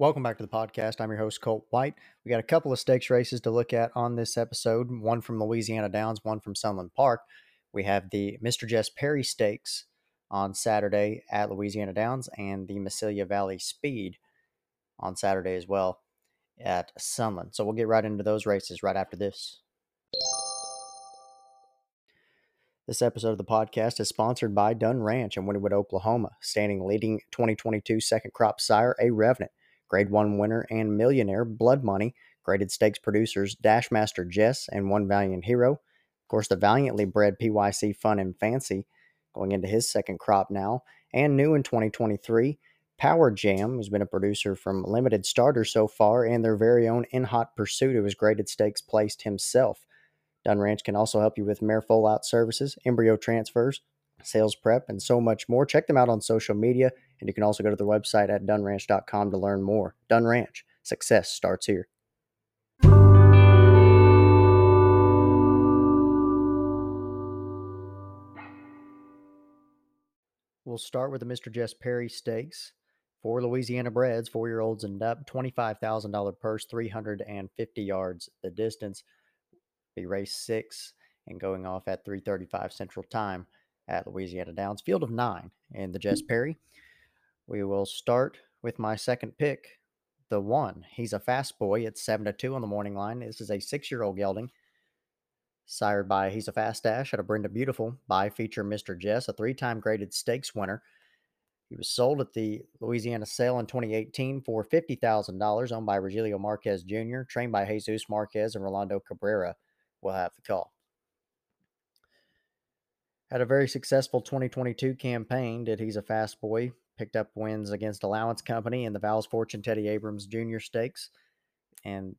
Welcome back to the podcast. I'm your host, Colt White. We got a couple of stakes races to look at on this episode one from Louisiana Downs, one from Sunland Park. We have the Mr. Jess Perry Stakes on Saturday at Louisiana Downs and the Mesilla Valley Speed on Saturday as well at Sunland. So we'll get right into those races right after this. This episode of the podcast is sponsored by Dunn Ranch in Wynnewood, Oklahoma, standing leading 2022 second crop sire A Revenant, Grade 1 winner and millionaire Blood Money, graded stakes producers Dashmaster Jess and One Valiant Hero. Of course, the valiantly bred PYC Fun and Fancy going into his second crop now, and new in 2023, Power Jam, who's been a producer from limited Starter so far, and their very own In Hot Pursuit, who has graded stakes placed himself. Dunn Ranch can also help you with mare foal out services, embryo transfers, sales prep, and so much more. Check them out on social media, and you can also go to their website at dunnranch.com to learn more. Dunn Ranch, success starts here. We'll start with the Mr. Jess Perry Stakes for Louisiana breds, four year olds and up, $25,000 purse, 350 yards the distance. Be race six and going off at 335 Central Time at Louisiana Downs. Field of nine in the Jess mm. Perry. We will start with my second pick, the one. He's a fast boy. It's 7 to 2 on the morning line. This is a six year old gelding. Sired by He's a Fast Dash out of Brenda Beautiful by feature Mr. Jess, a three time graded stakes winner. He was sold at the Louisiana sale in 2018 for $50,000, owned by Rogelio Marquez Jr., trained by Jesus Marquez and Rolando Cabrera. We'll have the call. Had a very successful 2022 campaign. Did He's a Fast Boy. Picked up wins against Allowance Company and the Val's Fortune Teddy Abrams Jr. Stakes. And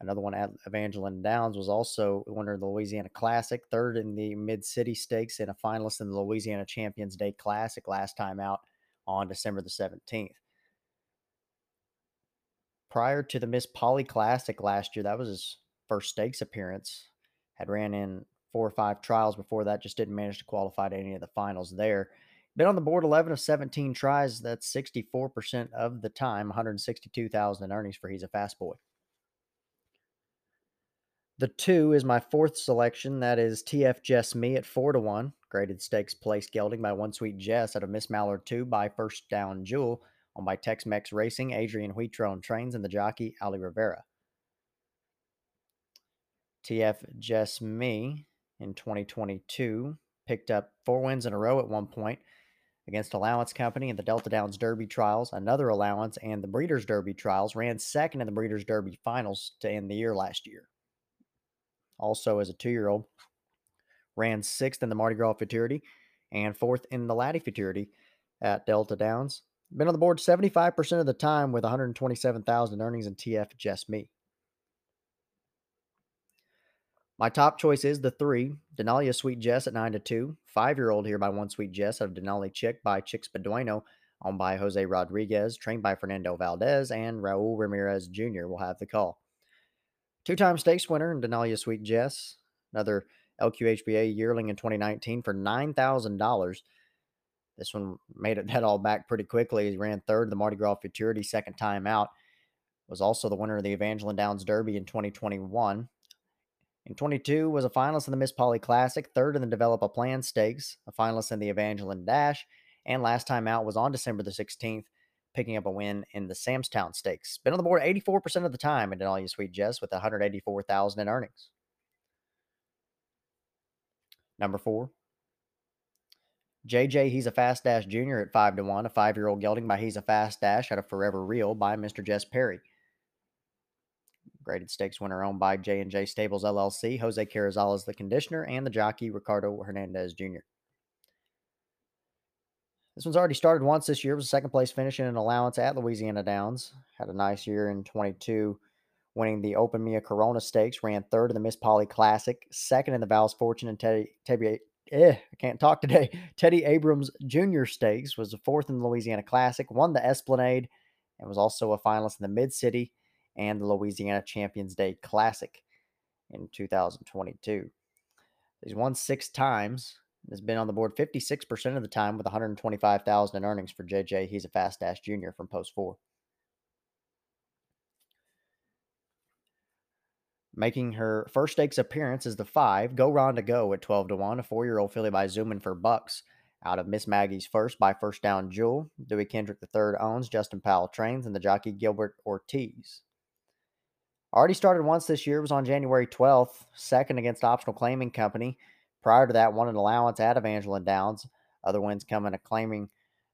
another one at Evangeline Downs was also winner of the Louisiana Classic, third in the Mid City Stakes, and a finalist in the Louisiana Champions Day Classic last time out on December the 17th. Prior to the Miss Polly Classic last year, that was his first stakes appearance. Had ran in four or five trials before that, just didn't manage to qualify to any of the finals there. Been on the board 11 of 17 tries. That's 64% of the time, 162,000 in earnings for he's a fast boy. The two is my fourth selection. That is TF Jess Me at four to one. Graded stakes place gelding by One Sweet Jess out of Miss Mallard two by First Down Jewel on by Tex Mex Racing, Adrian Wheatrone trains, and the jockey Ali Rivera. TF Jess Me in 2022 picked up four wins in a row at one point against Allowance Company in the Delta Downs Derby trials, another allowance, and the Breeders' Derby trials. Ran second in the Breeders' Derby finals to end the year last year. Also, as a two year old, ran sixth in the Mardi Gras Futurity and fourth in the Laddie Futurity at Delta Downs. Been on the board 75% of the time with 127,000 earnings in TF Just Me. My top choice is the three, Denalia Sweet Jess at 9 to 2. Five year old here by One Sweet Jess out of Denali Chick by Chicks Beduino, owned by Jose Rodriguez, trained by Fernando Valdez, and Raul Ramirez Jr. will have the call. Two time stakes winner in Denalia Sweet Jess, another LQHBA yearling in 2019 for $9,000. This one made it that all back pretty quickly. He ran third the Mardi Gras Futurity second time out. Was also the winner of the Evangeline Downs Derby in 2021. In 22 was a finalist in the Miss Polly Classic, third in the Develop a Plan Stakes, a finalist in the Evangeline Dash, and last time out was on December the 16th, picking up a win in the Samstown Stakes. Been on the board 84% of the time in Denalia Sweet Jess with 184,000 in earnings. Number four, JJ, he's a fast dash junior at five to one, a five year old gelding by He's a Fast Dash out of Forever Real by Mr. Jess Perry. Graded stakes winner owned by J and J Stables LLC. Jose Carrizal is the conditioner, and the jockey Ricardo Hernandez Jr. This one's already started once this year. It was a second place finish in an allowance at Louisiana Downs. Had a nice year in 22, winning the Open Mia Corona Stakes. Ran third in the Miss Polly Classic, second in the Val's Fortune and Teddy, Teddy eh, I can't talk today. Teddy Abrams Jr. Stakes was the fourth in the Louisiana Classic. Won the Esplanade and was also a finalist in the Mid City and the Louisiana Champions Day Classic in 2022. He's won six times has been on the board 56% of the time with 125,000 in earnings for JJ. He's a fast dash junior from post four. Making her first stakes appearance is the five, Go Round to Go at 12 to 1, a four year old filly by Zooming for Bucks out of Miss Maggie's first by first down Jewel. Dewey Kendrick III owns, Justin Powell trains, and the jockey Gilbert Ortiz. Already started once this year, was on January 12th, second against Optional Claiming Company. Prior to that, won an allowance at Evangeline Downs. Other wins come in a claiming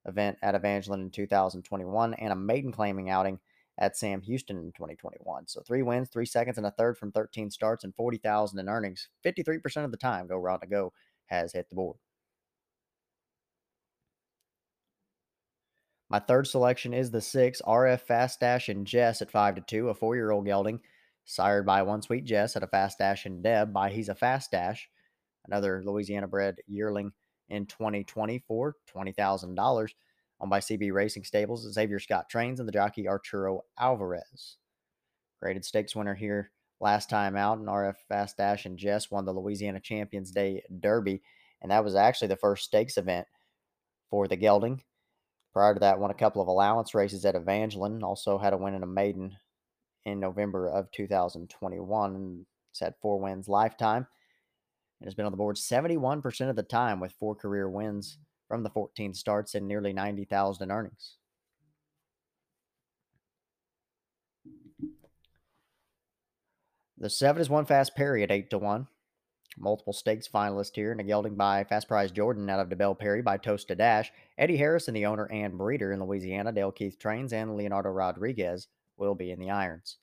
event at Evangeline in 2021 and a maiden claiming outing at Sam Houston in 2021. So three wins, three seconds, and a third from 13 starts and 40,000 in earnings. 53% of the time, Go Round to Go has hit the board. My third selection is the six RF Fast Dash and Jess at five to two, a four-year-old gelding, sired by One Sweet Jess at a Fast Dash and Deb by He's a Fast Dash, another Louisiana bred yearling in 2020 for twenty thousand dollars, owned by CB Racing Stables. Xavier Scott trains and the jockey Arturo Alvarez. Graded stakes winner here last time out, and RF Fast Dash and Jess won the Louisiana Champions Day Derby, and that was actually the first stakes event for the gelding. Prior to that, won a couple of allowance races at Evangeline. Also had a win in a maiden in November of 2021. And it's had four wins lifetime. And has been on the board 71% of the time with four career wins from the 14 starts and nearly 90,000 in earnings. The seven is one fast at eight to one. Multiple stakes finalist here, gelding by Fast Prize Jordan out of DeBell Perry by Tosta Dash. Eddie Harrison, the owner and breeder in Louisiana, Dale Keith Trains, and Leonardo Rodriguez will be in the irons.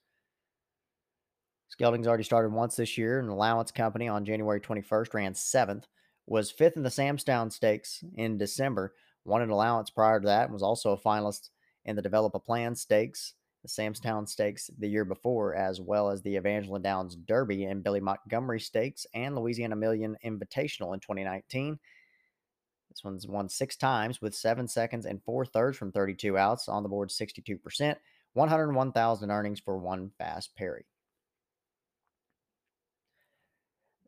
Gelding's already started once this year. An allowance company on January 21st ran seventh, was fifth in the Samstown Stakes in December, won an allowance prior to that, and was also a finalist in the Develop a Plan Stakes the Samstown Stakes the year before, as well as the Evangeline Downs Derby and Billy Montgomery Stakes and Louisiana Million Invitational in 2019. This one's won six times with seven seconds and four thirds from 32 outs on the board 62%, 101,000 earnings for one fast Perry.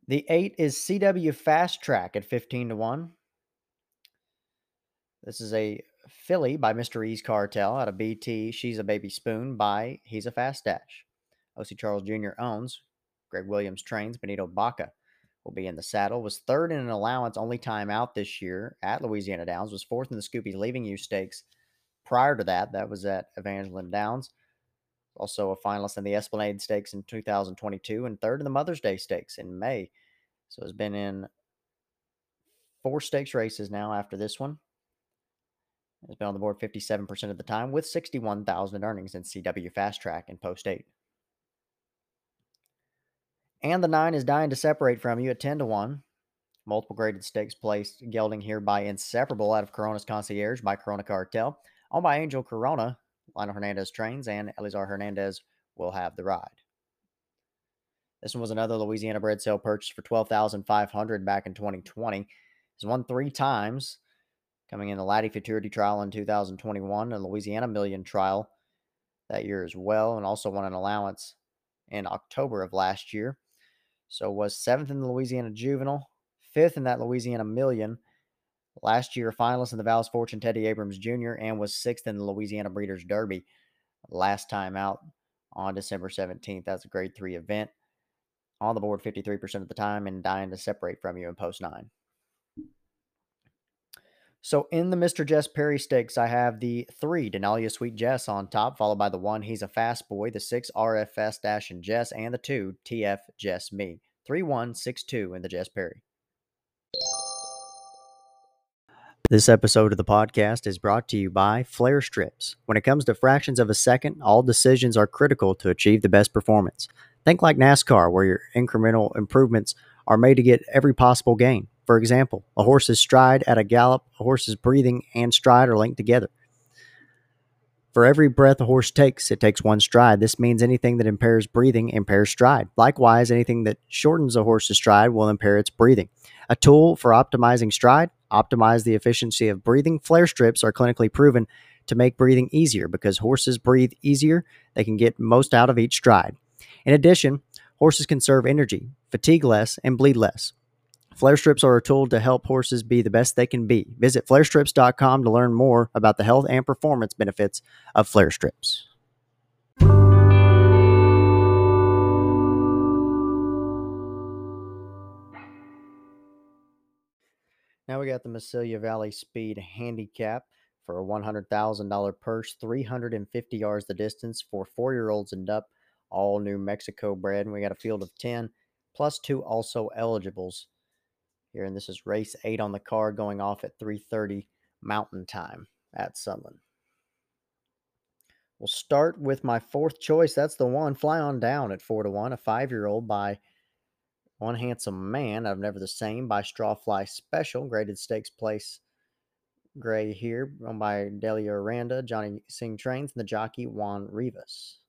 The eight is CW Fast Track at 15 to 1. This is a filly by Mr. E's Cartel out of BT. She's a baby spoon by He's a Fast Dash. OC Charles Jr. owns. Greg Williams trains. Benito Baca will be in the saddle. Was third in an allowance, only time out this year at Louisiana Downs. Was fourth in the Scoopy Leaving You Stakes. Prior to that, that was at Evangeline Downs. Also a finalist in the Esplanade Stakes in 2022 and third in the Mother's Day Stakes in May. So has been in four stakes races now after this one. Has been on the board 57% of the time with 61,000 earnings in CW Fast Track and Post 8. And the 9 is dying to separate from you at 10 to 1. Multiple graded stakes placed gelding here by Inseparable out of Corona's Concierge by Corona Cartel. Owned by Angel Corona, Lionel Hernandez trains, and Elizar Hernandez will have the ride. This one was another Louisiana bred sale purchase for 12500 back in 2020. He's won three times coming in the Laddie Futurity Trial in 2021, a Louisiana Million Trial that year as well, and also won an allowance in October of last year. So was seventh in the Louisiana Juvenile, fifth in that Louisiana Million. Last year, finalist in the Val's Fortune Teddy Abrams Jr., and was sixth in the Louisiana Breeders' Derby last time out on December 17th. That's a grade three event. On the board 53% of the time and dying to separate from you in post nine. So in the Mr. Jess Perry stakes, I have the three Denalia Sweet Jess on top, followed by the one He's a Fast Boy, the six RF Fast Dash and Jess, and the two TF Jess Me. Three one six two in the Jess Perry. This episode of the podcast is brought to you by Flare Strips. When it comes to fractions of a second, all decisions are critical to achieve the best performance. Think like NASCAR, where your incremental improvements are made to get every possible gain. For example, a horse's stride at a gallop, a horse's breathing and stride are linked together. For every breath a horse takes, it takes one stride. This means anything that impairs breathing impairs stride. Likewise, anything that shortens a horse's stride will impair its breathing. A tool for optimizing stride, optimize the efficiency of breathing. Flare strips are clinically proven to make breathing easier because horses breathe easier. They can get most out of each stride. In addition, horses conserve energy, fatigue less, and bleed less. Flare strips are a tool to help horses be the best they can be. Visit flarestrips.com to learn more about the health and performance benefits of flare strips. Now we got the Mesilla Valley Speed Handicap for a $100,000 purse, 350 yards the distance for four year olds and up, all New Mexico bred. And we got a field of 10 plus two also eligibles here. And this is race eight on the card going off at 3:30 Mountain Time at Sunland. We'll start with my fourth choice. That's the one. Fly on down at four to one. A five-year-old by one handsome man. I've never the same by Strawfly Special. Graded stakes place gray here, owned by Delia Aranda, Johnny Singh Trains, and the jockey Juan Rivas.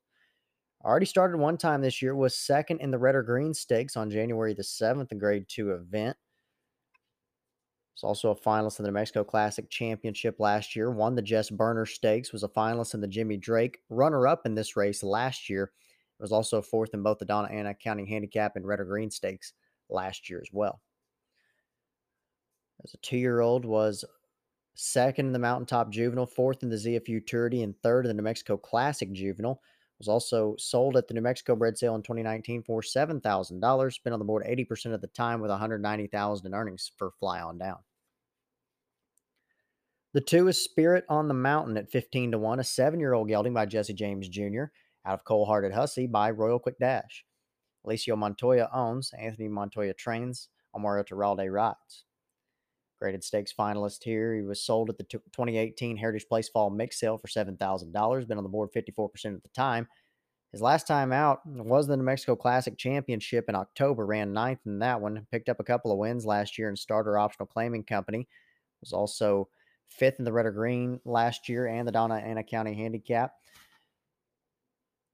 Already started one time this year, was second in the red or green stakes on January the 7th, a grade two event. Was also a finalist in the New Mexico Classic Championship last year. Won the Jess Burner Stakes. Was a finalist in the Jimmy Drake runner-up in this race last year. Was also fourth in both the Dona Ana County Handicap and Red or Green Stakes last year as well. As a two-year-old, was second in the Mountaintop Juvenile, fourth in the Zia Futurity, and third in the New Mexico Classic Juvenile. Was also sold at the New Mexico Bred Sale in 2019 for $7,000. Been on the board 80% of the time with 190,000 in earnings for Fly On Down. The two is Spirit on the Mountain at 15 to 1, a seven year old gelding by Jesse James Jr., out of Cold Hearted Hussy by Royal Quick Dash. Alicio Montoya owns, Anthony Montoya trains, Omar Terralde rides. Graded stakes finalist here. He was sold at the 2018 Heritage Place Fall Mix Sale for $7,000. Been on the board 54% of the time. His last time out was the New Mexico Classic Championship in October. Ran ninth in that one. Picked up a couple of wins last year in Starter Optional Claiming Company. Was also fifth in the Red or Green last year and the Dona Ana County Handicap.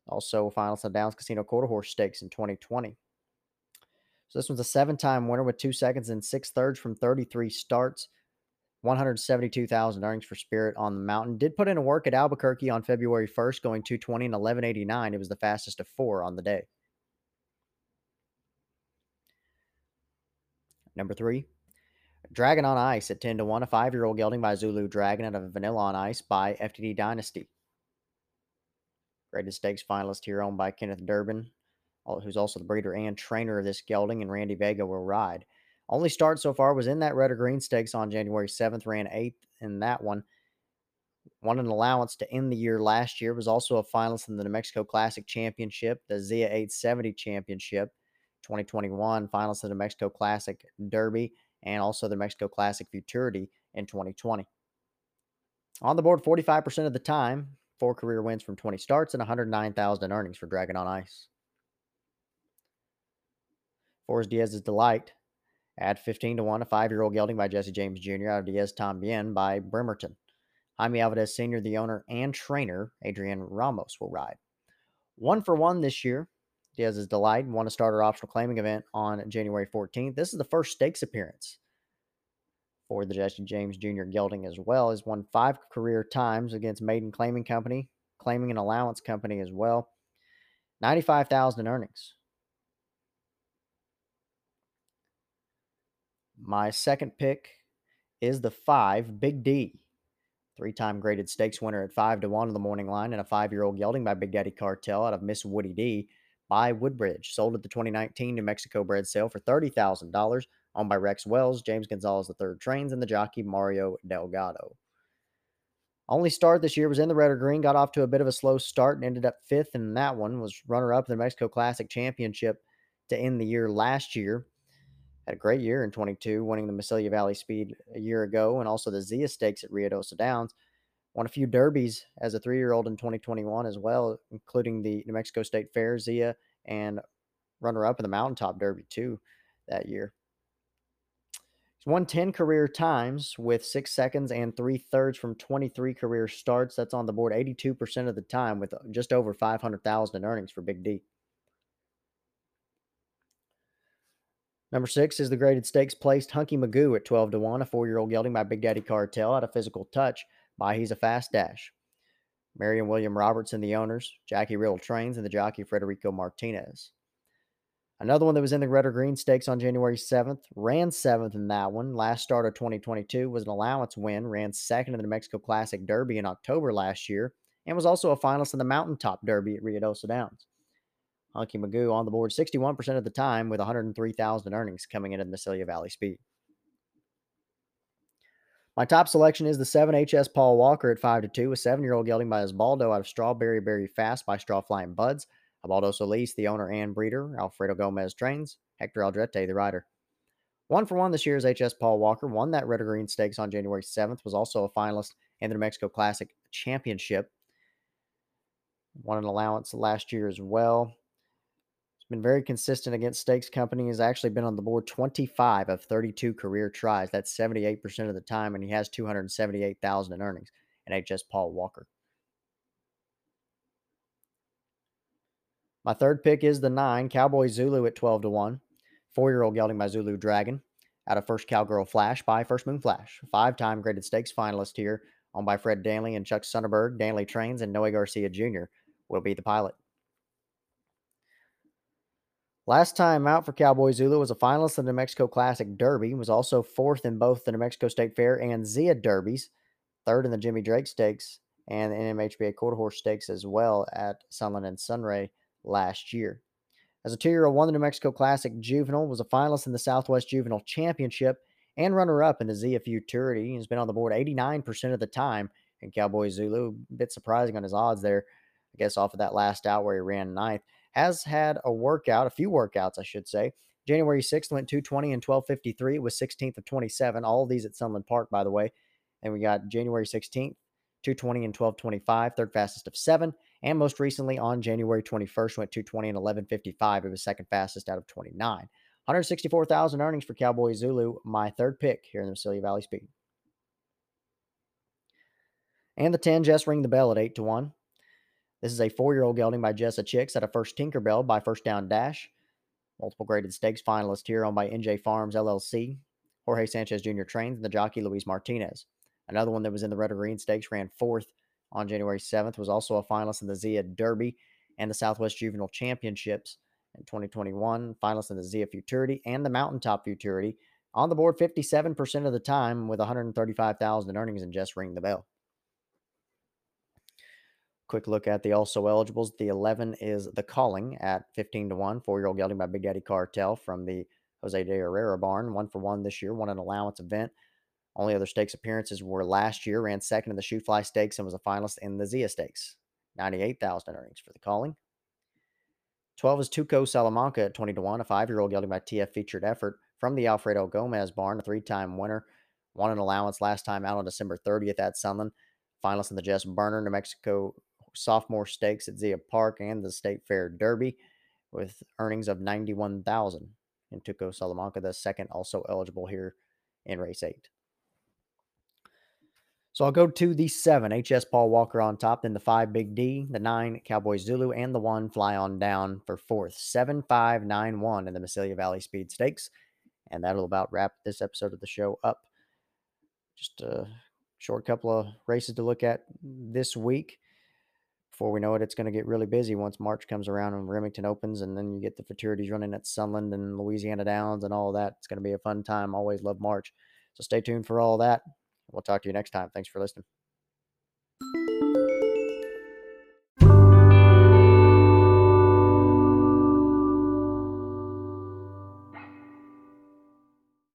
Also, finalist in Downs Casino Quarter Horse Stakes in 2020. So this one's a seven-time winner with two seconds and six thirds from 33 starts. 172,000 earnings for Spirit on the mountain. Did put in a work at Albuquerque on February 1st, going 220 and 1189. It was the fastest of four on the day. Number three, Dragon on Ice at 10 to 1, a five year old gelding by Zulu Dragon out of Vanilla on Ice by FTD Dynasty. Graded stakes finalist here owned by Kenneth Durbin, who's also the breeder and trainer of this gelding, and Randy Vega will ride. Only start so far was in that red or green stakes on January 7th, ran eighth in that one. Won an allowance to end the year last year, was also a finalist in the New Mexico Classic Championship, the Zia 870 Championship 2021, finalist in the New Mexico Classic Derby, and also the Mexico Classic Futurity in 2020. On the board 45% of the time, four career wins from 20 starts and 109,000 in earnings for Dragon on Ice. Forrest Diaz's Delight at 15 to 1, a five year old gelding by Jesse James Jr. out of Diaz Tambien by Bremerton. Jaime Alvarez Sr., the owner and trainer, Adrian Ramos, will ride. One for one this year. Diaz's Delight won a starter optional claiming event on January 14th. This is the first stakes appearance for the Jesse James Jr. gelding as well. Has won five career times against Maiden Claiming Company, claiming an allowance company as well. 95,000 in earnings. My second pick is the five, Big D. Three time graded stakes winner at five to one on the morning line and a five year old gelding by Big Daddy Cartel out of Miss Woody D by Woodbridge. Sold at the 2019 New Mexico bred sale for $30,000. Owned by Rex Wells, James Gonzalez III trains, and the jockey Mario Delgado. Only start this year was in the red or green. Got off to a bit of a slow start and ended up fifth in that one. Was runner up in the Mexico Classic Championship to end the year last year. Had a great year in 22, winning the Mesilla Valley Speed a year ago and also the Zia Stakes at Rio Ruidoso Downs. Won a few derbies as a three year old in 2021 as well, including the New Mexico State Fair, Zia, and runner up in the Mountaintop Derby too that year. He's won 10 career times with six seconds and three thirds from 23 career starts. That's on the board 82% of the time with uh, just over 500,000 in earnings for Big D. Number six is the graded stakes placed Hunky Magoo at 12 to 1, a four year old gelding by Big Daddy Cartel at a physical touch by He's a Fast Dash. Mary and William Robertson, the owners, Jackie Riddle trains, and the jockey Frederico Martinez. Another one that was in the red or green stakes on January 7th, ran seventh in that one. Last start of 2022 was an allowance win, ran second in the New Mexico Classic Derby in October last year, and was also a finalist in the Mountaintop Derby at Ruidoso Downs. Hunky Magoo on the board 61% of the time with 103,000 earnings coming into the Mesilla Valley Speed. My top selection is the 7 HS Paul Walker at 5 to 2, a seven year old gelding by Osbaldo out of Strawberry Berry Fast by Straw Flying Buds. Osbaldo Solis, the owner and breeder. Alfredo Gomez trains. Hector Aldrete, the rider. One for one this year's HS Paul Walker won that Red or Green Stakes on January 7th, was also a finalist in the New Mexico Classic Championship. Won an allowance last year as well been very consistent against stakes company. Has actually been on the board 25 of 32 career tries. That's 78% of the time, and he has 278,000 in earnings. And HS Paul Walker. My third pick is the nine Cowboy Zulu at 12 to 1. Four year old gelding by Zulu Dragon out of First Cowgirl Flash by First Moon Flash. Five time graded stakes finalist here, owned by Fred Danley and Chuck Sonnenberg. Danley trains, and Noe Garcia Jr. will be the pilot. Last time out for Cowboy Zulu was a finalist in the New Mexico Classic Derby. Was also fourth in both the New Mexico State Fair and Zia Derbies. Third in the Jimmy Drake Stakes and the NMHBA Quarter Horse Stakes as well at Sunland and Sunray last year. As a two-year-old, won the New Mexico Classic Juvenile. Was a finalist in the Southwest Juvenile Championship and runner-up in the Zia Futurity. He's been on the board 89% of the time in Cowboy Zulu. A bit surprising on his odds there. I guess off of that last out where he ran ninth has had a workout, a few workouts, I should say. January 6th went 220 and 1253. It was 16th of 27. All of these at Sunland Park, by the way. And we got January 16th, 220 and 1225, third fastest of seven. And most recently on January 21st, went 220 and 1155. It was second fastest out of 29. 164,000 earnings for Cowboy Zulu, my third pick here in the Mesilla Valley Speed. And the 10 just ring the bell at 8 to 1. This is a four year old gelding by Jessa Chicks at a first Tinkerbell by First Down Dash. Multiple graded stakes finalist here owned by NJ Farms LLC. Jorge Sanchez Jr. trains and the jockey Luis Martinez. Another one that was in the Red or Green Stakes ran fourth on January 7th, was also a finalist in the Zia Derby and the Southwest Juvenile Championships in 2021, finalist in the Zia Futurity and the Mountaintop Futurity. On the board 57% of the time with 135,000 in earnings and just ring the bell. Quick look at the also eligibles. The 11 is The Calling at 15 to 1, four year old gelding by Big Daddy Cartel from the Jose de Herrera barn. One for one this year, won an allowance event. Only other stakes appearances were last year, ran second in the Shoe Stakes and was a finalist in the Zia Stakes. 98,000 earnings for The Calling. 12 is Tuco Salamanca at 20 to 1, a five year old gelding by TF Featured Effort from the Alfredo Gomez barn, a three time winner. Won an allowance last time out on December 30th at Sunland. Finalist in the Jess Burner, New Mexico sophomore stakes at Zia Park and the State Fair Derby with earnings of 91,000. And Tuco Salamanca, the second, also eligible here in race eight. So I'll go to the seven, HS Paul Walker on top, then the five, Big D, the nine, Cowboy Zulu, and the one, Fly on Down for fourth. Seven, five, nine, one in the Mesilla Valley Speed Stakes. And that'll about wrap this episode of the show up. Just a short couple of races to look at this week before we know it, it's going to get really busy once March comes around and Remington opens, and then you get the futurities running at Sunland and Louisiana Downs and all that. It's going to be a fun time. Always love March. So stay tuned for all that. We'll talk to you next time. Thanks for listening.